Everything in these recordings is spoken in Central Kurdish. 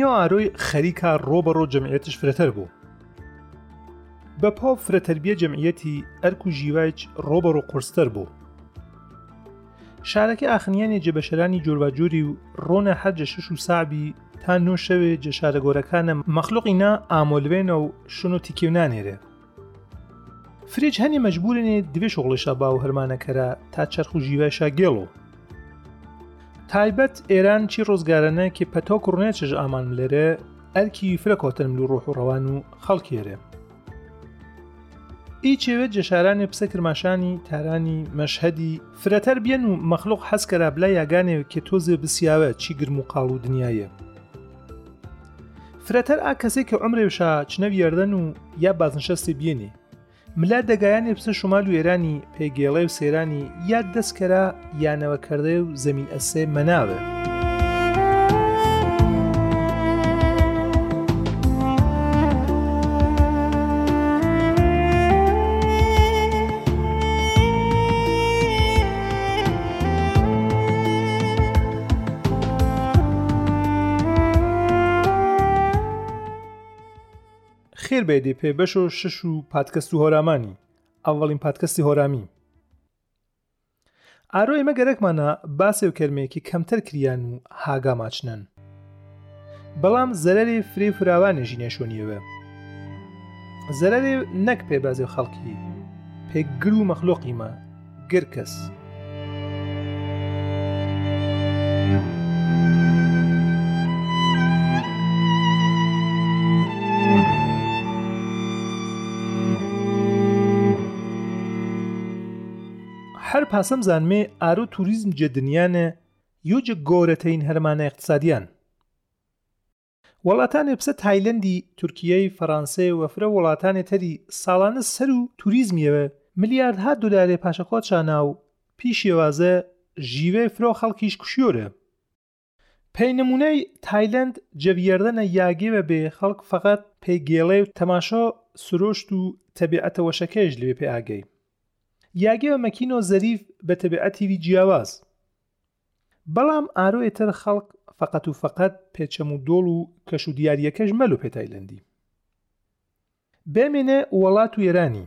دنیا و ئاروی خەریکە ڕۆبەڕۆ جەمعەتش فرەتەر بوو بە پاو فرەتەربیە جەمعەتی ئەرک و ژیواج ڕۆبەڕ و قرستەر بوو شارەکە ئاخنیانی جێبەشەرانی جۆرواجووری و ڕۆنە هەرجە شش و سابی تا نو شەوێ جەشارە گۆرەکانە مەخلوقینا ئامۆلوێنە و شون و تیکیونانێرێ فرێج هەنی مەجبورێنێ دوێ شغڵیشە با و هەرمانەکەرە تا چرخ و ژیواشا گێڵ و تایبەت ئێران چی ڕۆزگارانە کە پەتۆ کوڕنێ چژ ئامان لێرە ئەرکی فرە کۆتن لو ڕۆح و ڕەوان و خەڵکێرێ ئیچێوێت جەشارانی پسە کرماشانی تارانی مەشهدی فرەتەر بێن و مەخلوق حەسکەرا بلای یاگانێ کە تۆزێ بسیاوە چی گرم و قاڵ و دنیاە فرەتەر ئا کەسێک کە ئەمرێشا چنەوی یاردەن و یا بازنشەستی بێنێ ملا دەگایانی پسە شمال و ئێرانی پێگێڵێ و سێرانی یاد دەستکەرا یانەوەکردێ و زەمین ئەسێ مەناوێ. سێر بێدێ پێ بەش و شش و پادکەست و هۆرامانی ئەوڵین پادکەستی هۆرامی ئارۆی مەگەرەکمانە باسێ و کەرمەیەکی کەمتر کریان و هاگاماچنن بەڵام زەرری فری فراوانێژی نێشۆنیەوە زەرری نەک پێ بازێ خەڵکی پێ گر و مەخلۆقیمە گر کەس پاسەم زانمێ ئارۆ توریزم جێدنیانە یۆجە گۆرەتەین هەرمانە اقتصادیان وڵاتانێ بسە تایلندی تورکیای فەرانسای وەفرە وڵاتانێ تەری ساڵانە سەر و توریزمیەوە ملیاردها دولارێ پاشەخۆ چاناو پیشێوازە ژیوێ فرۆ خەڵکیش کوشیۆرە پێی نمونەی تایلند جەویێردەنە یاگێوە بێ خەڵک فەقەت پێگێڵێ و تەماشۆ سرۆشت و تەبیعەتەوەشەکەیش لێ پێ ئاگەی یاگەوە مەکینۆ زەریف بە تەبعەتیوی جیاواز بەڵام ئارۆێتەر خەڵک فقط و فقط پێچەم و دۆڵ و کەش و دیارریەکەش مەل و پێتایلندی بێمێنێ وڵات و ئێرانی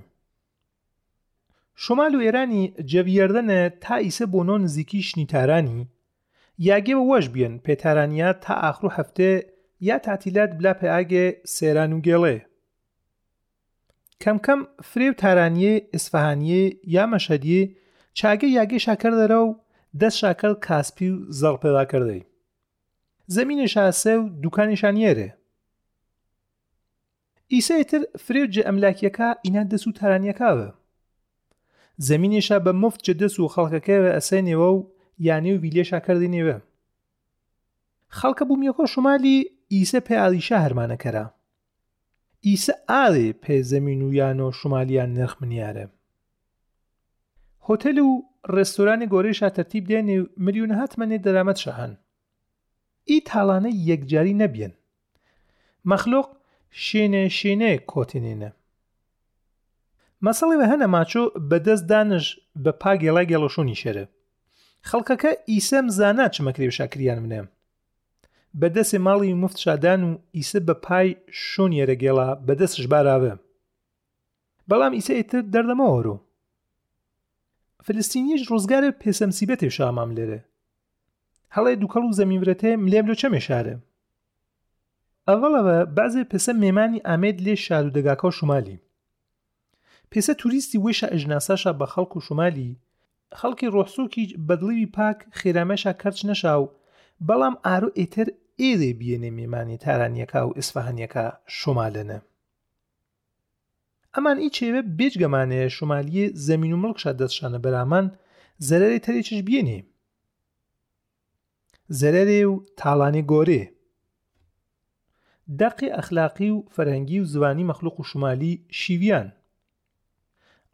شمال و ئێرانی جەویێردنە تا ئیسە بۆ نۆ نزیکی شنیتارانی یاگێ وەش بێن پێتارانیا تا ئاخر و هەفتێ یا تاتیلات بلا پێئگێ سێران و گێڵێ کەم کەم فرێ و تارانیە ئسفهانیە یا مەشەدیە چاگە یاگەی شاکەر دەرە و دەست شاکەل کاسپی و زەڵ پێدا کردی زمینە شاسە و دوکانیشانیێرێ ئیسەتر فرێوجە ئەملاکیەکە ئینا دەست و تارانیەکاوە زمینێشا بە مفت جە دەست و خەڵکەکەوە ئەسێنێەوە و یانێ و ویلێشا کردینێوە خەڵکە بوومیەکۆ شمالی ئیسە پێ ئالیشا هەرمانەکەرە ئیسە ئاڵێ پێزەمین و یانۆ شمالیان نرخمنیارە هۆتل و ڕێستۆرانی گۆرەشە تەرتیب دێنێ ملیونە هاتمەێ دەرامەت شەهان ئی تاڵانە یەکجاری نەبیێن مەخلۆق شێنێ شێنێ کۆتینێنە مەسەڵی بە هەنە ماچۆ بەدەست دانش بە پاگێڵای گەڵەشۆنی شەرە خەڵکەکە ئیسەم زانە چمەکرێ شاکریان منێم بەدەسێ ماڵی مفت شادان و ئیسە بە پای شۆنیێرە گێڵا بەدەستش باراوە بەڵام ئیسە ئیتر دەردەمەوەرۆ فلستینیش ڕۆزگارە پێسەمسیبەتێ شامام لێرە هەڵێ دووکەڵ و زەمیورەتێ ملێم لە چەمێ شارە ئەوڵەوە بازێ پێسە مێمانی ئامێد لێ شار و دەگاکە و شومالی پێسە توریستی وێشە ئەژناساشا بە خەڵک و شومالی خەڵکی ڕۆحسووکی بەدڵوی پاک خێرامەشا کەرچ نەشاو بەڵام ئارو ئێتر ئێدێ بیێنێ میێمانی تارانیەکە و ئیسفهانیەکە شمالەنە ئەمان ئیچێوە بێجگەمانەیە شمالیە زەمین و مڵکشە دەستشانە بەرامان زەرەری تەرێکیش بینێ زەرەرێ و تاڵانی گۆرێ دەقی ئەخلاقی و فەرهەنگی و زوانی مەخلوق و شمالی شیویان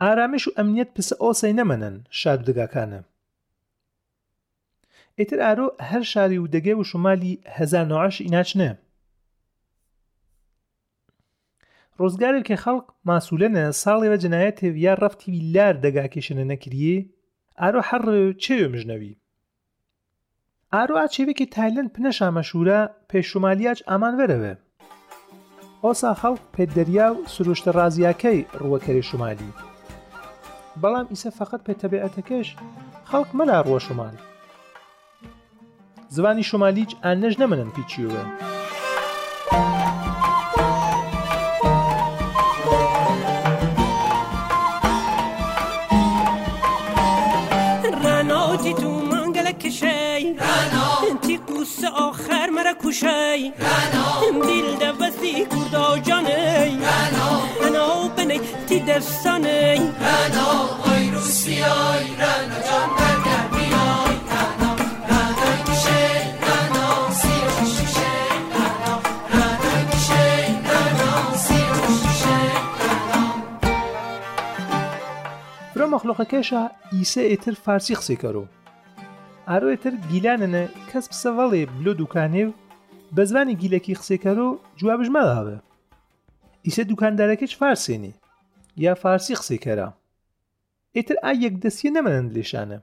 ئارامش و ئەمنیەت پسە ئۆسەی نەمەنن شادگاکانە ئیتر ئارۆ هەر شاری و دەگەی و شمالی 1970 ئیناچنە ڕۆزگارێک کە خەڵق ماسوولەنە ساڵێوە جنایەتێ یا ڕفتی لار دەگاکێشنە نەکریێ ئارۆ هەر چێوێ مژنەوی ئارۆ ئاچێوێکی تایلند پنە شامەشورە پێشومالیاج ئامانوەرەوە ئۆسا خەڵق پێدەریا و سروشتە ڕازیاکەی ڕوەکەری شومالی بەڵام ئیسە فقط پێتەبێعەتەکەش خەڵک مەلا ڕۆشمان زوانی شما انج نمیلند پیچیوه رنا تی تو من گلکشه ای رنا تی گوست آخر مرکوشه ای رنا دیل دوستی گردا جانه ای رنا انا بنه تی دفتانه ای رنا آی قۆقلۆقەکەشە ئیسە ئێتر فارسی قسێکەرۆ ئارۆێتر گیلانەنە کەس پسەڤەڵێ بلۆ دوکانێ و بە زمانی گیلەکی قسێکەرۆ جوابش مەداوە ئیسە دوکاندارەکەش فارسێنی یا فارسی قسێکەرە ئێتر ئا یەک دەستی نەمەند لێشانە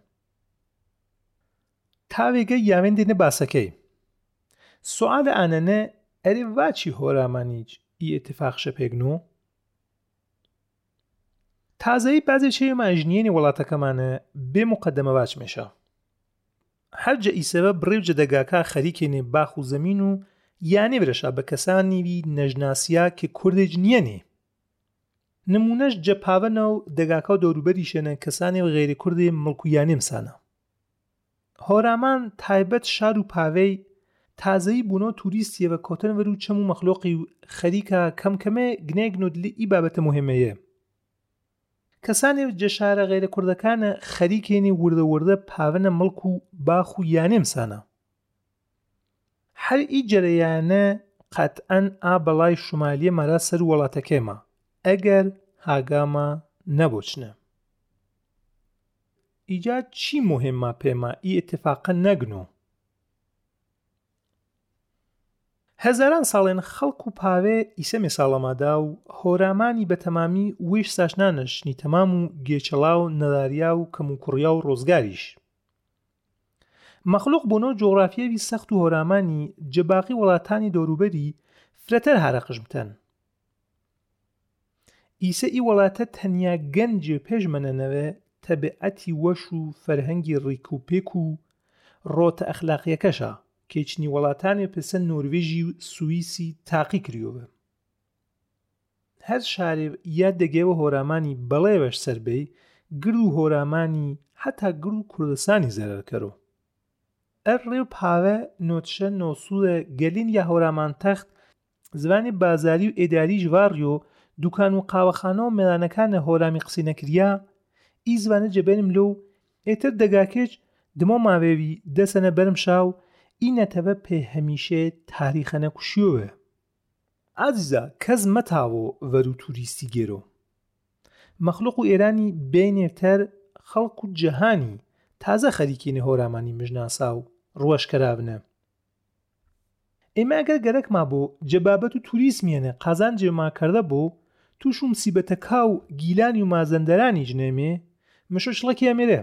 تاوێگە یاوێندێنە باسەکەی سوعادە ئانەنە ئەرێ واچی هۆرامانیج ئی ئتفاق شەپێکن و تازایی بازێکی ماژنیێنی وڵاتەکەمانە بێ مقدەمە باش مێشە هەرجە ئیسەوە بڕێوجە دەگاکە خەریکێنێ باخ و زەمین و یانێ برەشا بە کەسانیوی نەژناسیا کە کوردێج نییەنێ نمونەش جەپاوەنە و دەگاکە و دەوروبەری شوێنە کەسانی و غێری کوردی مڵکویانێمسانە هۆرامان تایبەت شار و پاوەی تازایی بوونەوە تووریستیە بە کۆتن وەر و چەم و مەخلۆقی و خەریکە کەمکەمێ گنێگنود لی ئی بابەتە مهمەیە کەسانی جەشارە غیرە کوردەکانە خەریکێنی وردەوردە پاونە مڵک و باخ و یانێمسانە هەر ئی جەرەیانە قەتەن ئا بەڵای شومالیە مەرا سەر وڵاتەکەێمە ئەگەر هاگامە نەبچنە ئیجاد چی مهمە پێما ئی اتفاقە نەگن و هەزاران ساڵێن خەڵک و پاوێ ئیسەمێ ساڵەمادا و هۆرامانی بەتەمامی ویش ساشنانەشنی تەمام و گێچەڵا و نەداریا و کەم و کوڕیا و ڕۆزگاریش مەخلوق بۆنەوە جۆغرافیەوی سەخت و هۆرامانی جەباقی وڵاتانی دەوروبەری فرەتەر هەرەقش بتەن ئیسە ئی وڵاتە تەنیا گەنجێ پێشمەنەنەوە تەبعەتی وەش و فەرهەنگی ڕیک و پێک و ڕۆتە ئەخلاقیەکەشە کێچنی وڵاتانی پسە نۆروێژی و سوئیسی تاقی کریۆوە هەر شارێ یا دەگەوە هۆرامانی بەڵێوەش سربەی گرد و هۆرامانی حتا گرد و کوردستانی زەرەرکەرەوە ئەر ڕێ و پاوە نۆچە نۆسوودە گەلین یا هۆرامان تەخت زمانی بازاری و ئێداری ژواڕیۆ دوکان و قاوەخانە و مێلانەکانە هۆرامی قسی نەکریا ئی زوانە جەبێنم لەو ئێتر دەگاکێچ دمۆ ماوێوی دەسەنە بەرم شاو ئینەتەوە پێ هەمیشێ تاریخەنە کوشیۆوە ئازیزە کەس مەتاوە وەرو تووریستی گێرۆ مەخلوق و ئێرانی بێنێتەر خەڵک و جەهانی تازە خەریکینە هۆرامانی مژناسا و ڕۆشکەراونە ئێمەگەر گەرەکما بۆ جەبابەت و توریسمیێنە قازان جێماکردە بۆ تووش و مسیبەتە کا و گیلانی و مازەندەرانی ژنێمێ مشۆ شڵەکی ئەمێرێ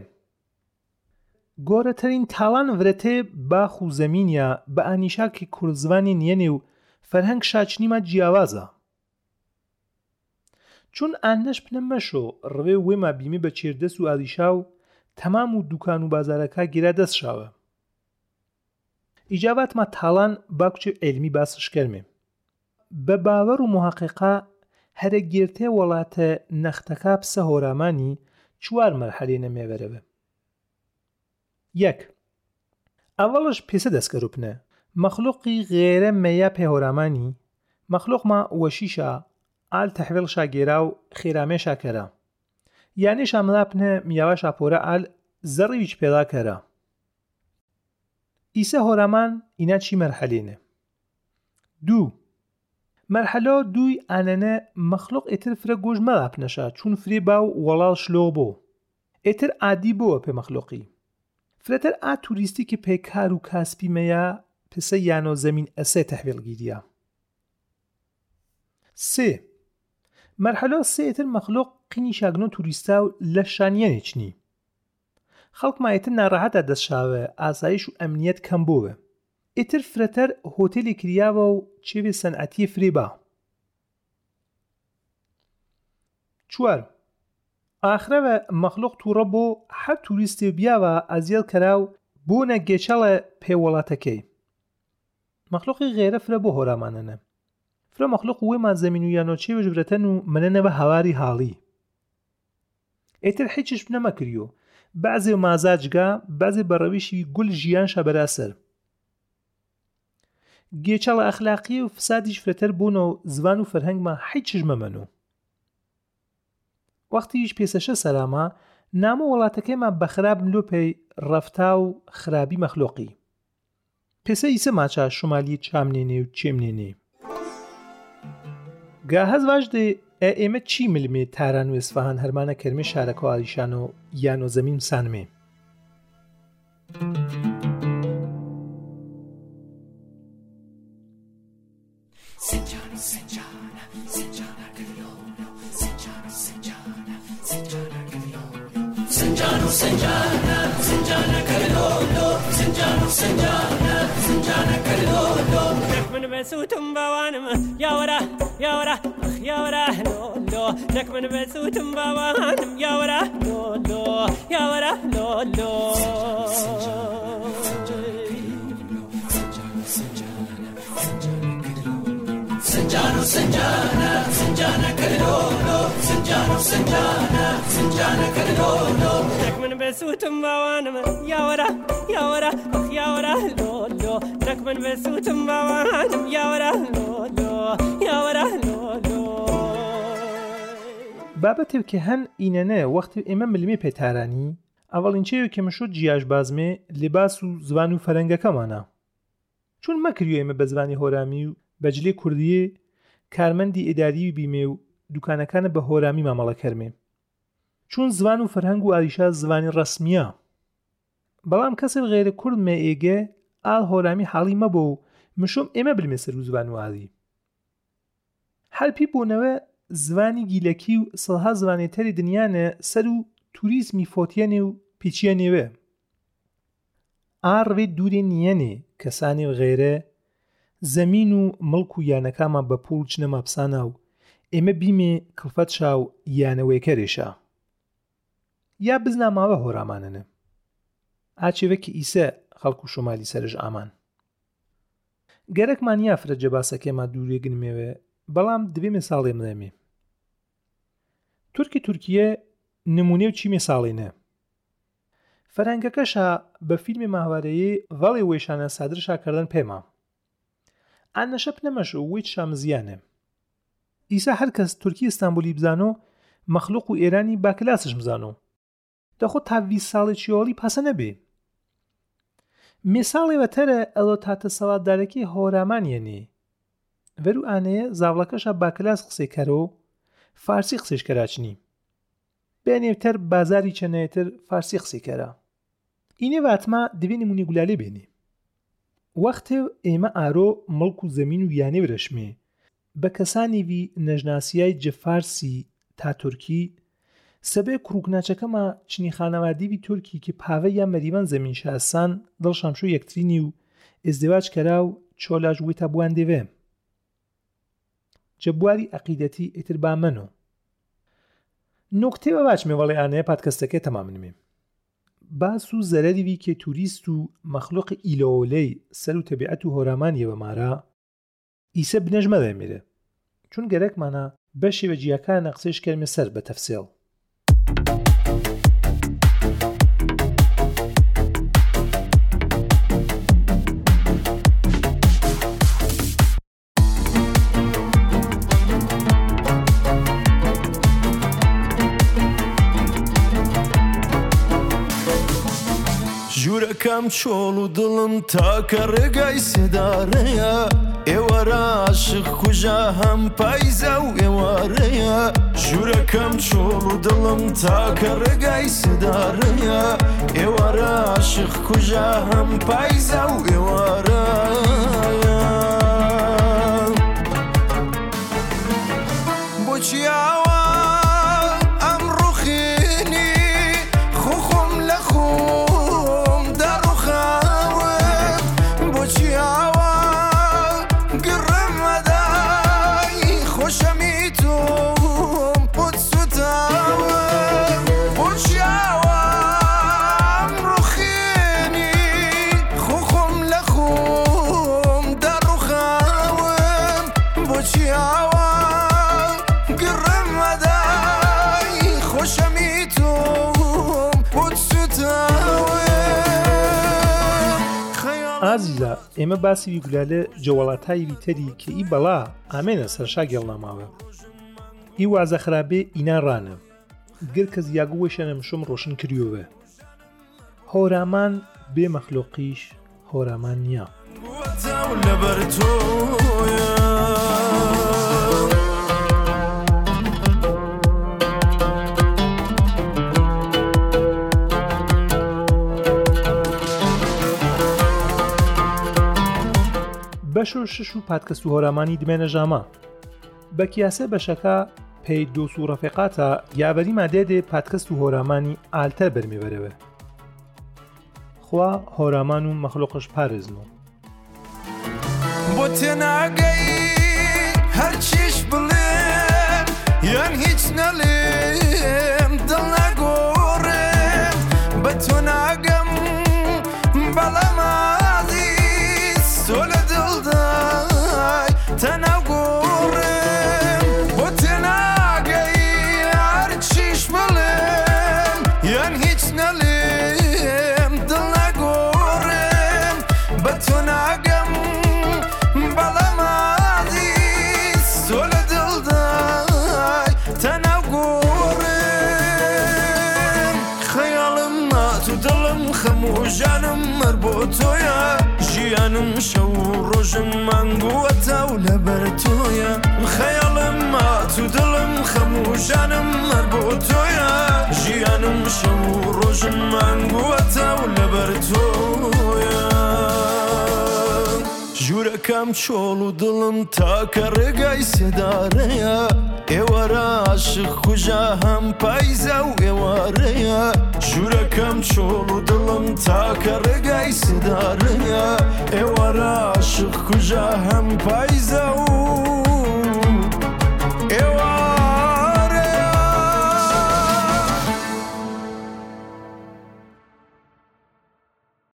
گۆرەترین تاڵان ورەتێ باخ و زەمینیا بە ئانیشاکی کوردزمانی نیەنێ و فەرهەنگ شاچنیمە جیاوازە چون ئانەش پنە مەشۆ ڕێ وێما بیمی بە چێردەس و ئادیشا و تەمام و دوکان و بازارەکە گیرا دەستشاوە ئیجاباتمە تاڵان باکوچێ ئەلمی باسشکەرمێ بە باوەڕ و محققا هەرە گێرتێ وڵاتە نەختەکە پسە هۆرامانی چوار مەرحەلێنە مێوەرەوە یەک ئەوەڵش پێسە دەستکەروپنە مەخلوقی غێرە مەیە پێهۆرامانی مەخلوقما وەشیشە ئال تەحوێڵشا گێرا و خێرامێشا کەرە یانێشا ملاپنە میاوە شاپۆرە ئال زەڕیویچ پێدا کەرە ئیسە هۆرامان ئینا چی مەرحەلێنە دوو مەرحەلۆ دووی ئانەنە مەخلوق ئێتر فرە گۆژ مەلاپنەشا چون فرێ باو وەڵاو شلۆ بۆ ئێتر عادی بووە پێ مەخلوقی فرەتەر ئا تووریستیکی پێکار و کاسپیمەیە پسە یانۆ زەمین ئەسێ تەحویلگیریە سێ مەرحەلۆ سێتر مەخلۆق قینی شاگنۆ تووریستا و لە شانیەنێچنی خەڵک مایەتن ناڕەحەتە دەشاوە ئاسایش و ئەمنیەت کەم بووە ئیتر فرەتەر هۆتێلی کریاوە و چێوێ سەنعەتی فرێبا چوار ئاخرەوە مەخلوق تووڕە بۆ هەر تووریستی بیاوە ئەزیل کەراو بوونە گێچەڵە پێوڵاتەکەی مەخلوقی غێرە فرە بۆ هۆرامانەنە فرە مەخلوق وێمان زەمین و یانۆچێوش برەتەن و منەنەوە هەواری هاڵی ئێتر هیچش نەمەکریۆ بەعزێ مازاجگا بەزێ بەڕەویشی گول ژیان شەبەراسەر گێچەڵە ئەخلاقی و فسادیش فرەتەر بوونەوە زبان و فەرهەنگمان حیچش مەمەن و وەختیش پێسەشە سەرامە نامە وڵاتەکەیمان بەخراب لۆپەی ڕەفتا و خراپی مەخلۆقی پێسە ئیسە ماچە شومالی چامنێنێ و چێمنێنێ گاهز باش دێ ئێمە چی ملمێ تاران وێسفهان هەرمانە کەرمێ شارەکە ئالیشان و یانۆ زەمین سانمێ Sinjana, Sinjana Kalilolo, Sinjana, Sinjana, Sinjana Kalilolo. Nakman Besutum Bawanam, Yawara, Yawara, Yawara, Lolo. Nakman Besutum Bawanam, Yawara, Lolo, Yawara, Lolo. Sinjano, Sinjana, Sinjana Kalilolo, Sinjano, Sinjana, Sinjana Kalilolo. بسوتم باوانم یاوەرە یاوەرە یاوەرە لۆلۆ نەک من بسوتم باوانم یاوەرە لۆلۆ یاوەرە لۆلۆ بابەتێک کە هەن ئینەنە وەختی ئێمە ملمی پێتارانی ئەڵینچەیە کەمەشۆ جیاش بازمێ لێباس و زبان و فەرەنگەکەمانە چون مەکریو ئێمە بە زبانی هۆرامی و بەجلێ کوردیە کارمەندی ئێداری و بیمێ و دوکانەکانە بە هۆرامی مامەڵەکەرمێ چون زبان و فەرهنگ و ئاویشا زمانی ڕسمیە بەڵام کەسێک غێرە کورد مێ ئێگێ ئال هۆرامی حاڵی مەبوو و مشۆم ئێمە بلمێ سەر و زبان وادی هەلپی بوونەوە زمانی گیلەکی و سەها زمانێتەری دنیاە سەر و توریزمی فۆتیەنێ و پیچە نێوێ ئاڕێ دوورێ نیەنێ کەسانی غێرە زەمین و مڵک و یانەکامان بە پوڵ چنە ماپسانە و ئێمە بیمێ کلفەت شاو یانەوەی کەرێشە یا بزناماوە هۆرامانەنە ئاچێوەکی ئیسە خەڵکو شمالی سەرژ ئامان گەرەکمان یافرە جەباسەکێمە دوورێگنمێوێ بەڵام دبێ مێ ساڵێ منێمێ تورکی تورکیە نمونێ و چی مێ ساڵێنە فەرەنگەکەشا بە فیلمی ماهوارەیە ڤڵی وێشانە سادرشاکردن پێما ئانەشە پنەمەش و ویت شام زیانێ ئیسا هەر کەس تورکی ئستانبولی بزانۆ مەخلوق و ئێرانی باکلاسش بزانۆ دەخۆ تاوی ساڵێکیۆڵی پاسە نەبێ مێساڵێوەتەرە ئەلۆ تاتە سەڵاتدارەکی هۆرامانیەنێ بەر و ئانەیە زاوڵەکەشە باکلاس قسێکەرەوە فارسی قسێشکەراچنی بێنێوتەر بازاری چەنێتر فارسی قسێکەرە ئینێ باتما دەبێنی مونی گولالێ بێنێ وەختێ ئێمە ئارۆ مەڵک و زەمین و یانێ برەشمێ بە کەسانیوی نەژناسیای جەفارسی تاتورکی سەبێ کوروکناچەکەمە چنی خانەوادیوی تورکی که پاوە یا مەریبان زەمین شاسان دڵشامشو یەکترینی و ئێزدەواج کەرا و چۆلاژ ویتە بوان دەوێ جەبواری عقیدەتی ئیتر با منۆ نۆکتێوە باچمێ بەڵێ ئاەیە پادکەستەکەی تەمامنمێ باس و زەرەریوی کێ توریست و مەخلوق ئیلۆلەی سەر و تەبیعەت و هۆرامانیە بەمارە ئیسە بنەژمەدەمێرە چون گەرەکمانە بەشێ بە جیاکان نەقسێش کەرمێ سەر بە تەفسێڵ ta çolu dilim takarı gaysi daraya ევარა აშიხ ხუჟა ჰამ პაიზავ ევარეა ჟურაკამ ჩოლუდალამ თაკარგაისდარია ევარა აშიხ ხუჟა ჰამ პაიზავ ევარა ბოჩიაო ئازیزا ئێمە باسی ویگولا لە جەوەڵاتایری تەری کە ئی بەڵا ئامێنە سەرشا گەڵناماوە ئی وازە خراپێ ئیناڕانە گر کەس یاگووە شەنە شم ڕۆشن کردیەوە هۆرامان بێ مەخلۆقیش هۆرامان نییە لەبەر تۆە بەش و شش و پادکەست و هۆرامانی دمێنە ژاما بە کیاسە بەشەکە پێی دۆ و ڕەفقاتە یاوەری مادێدێ پادکەست و هۆرامانی ئالتە بەرمیبەرەوە خوا هۆرامان و مەخلوقش پارێزنەوە بۆ تێناگەی هەرچیش بڵێ یان هیچ نەڵێم دڵ نەگۆڕێ بە تۆ ناگەم بەڵام ڕۆژم مانگووەتە و لە بەرتۆیە خەیاڵم ما تو دڵم خەموژانم مەر بۆ تۆیە ژیانم شەو ڕۆژم مانگووەتە و لە بەرتۆیە ژوورەکەم چۆڵ و دڵم تاکە ڕێگای سێدارەیە ევარა შხუჟა ჰამ პაიზა ევარია შურაკამ ჩოლო დლამ თაკარე გაისდარია ევარა შხუჟა ჰამ პაიზა უ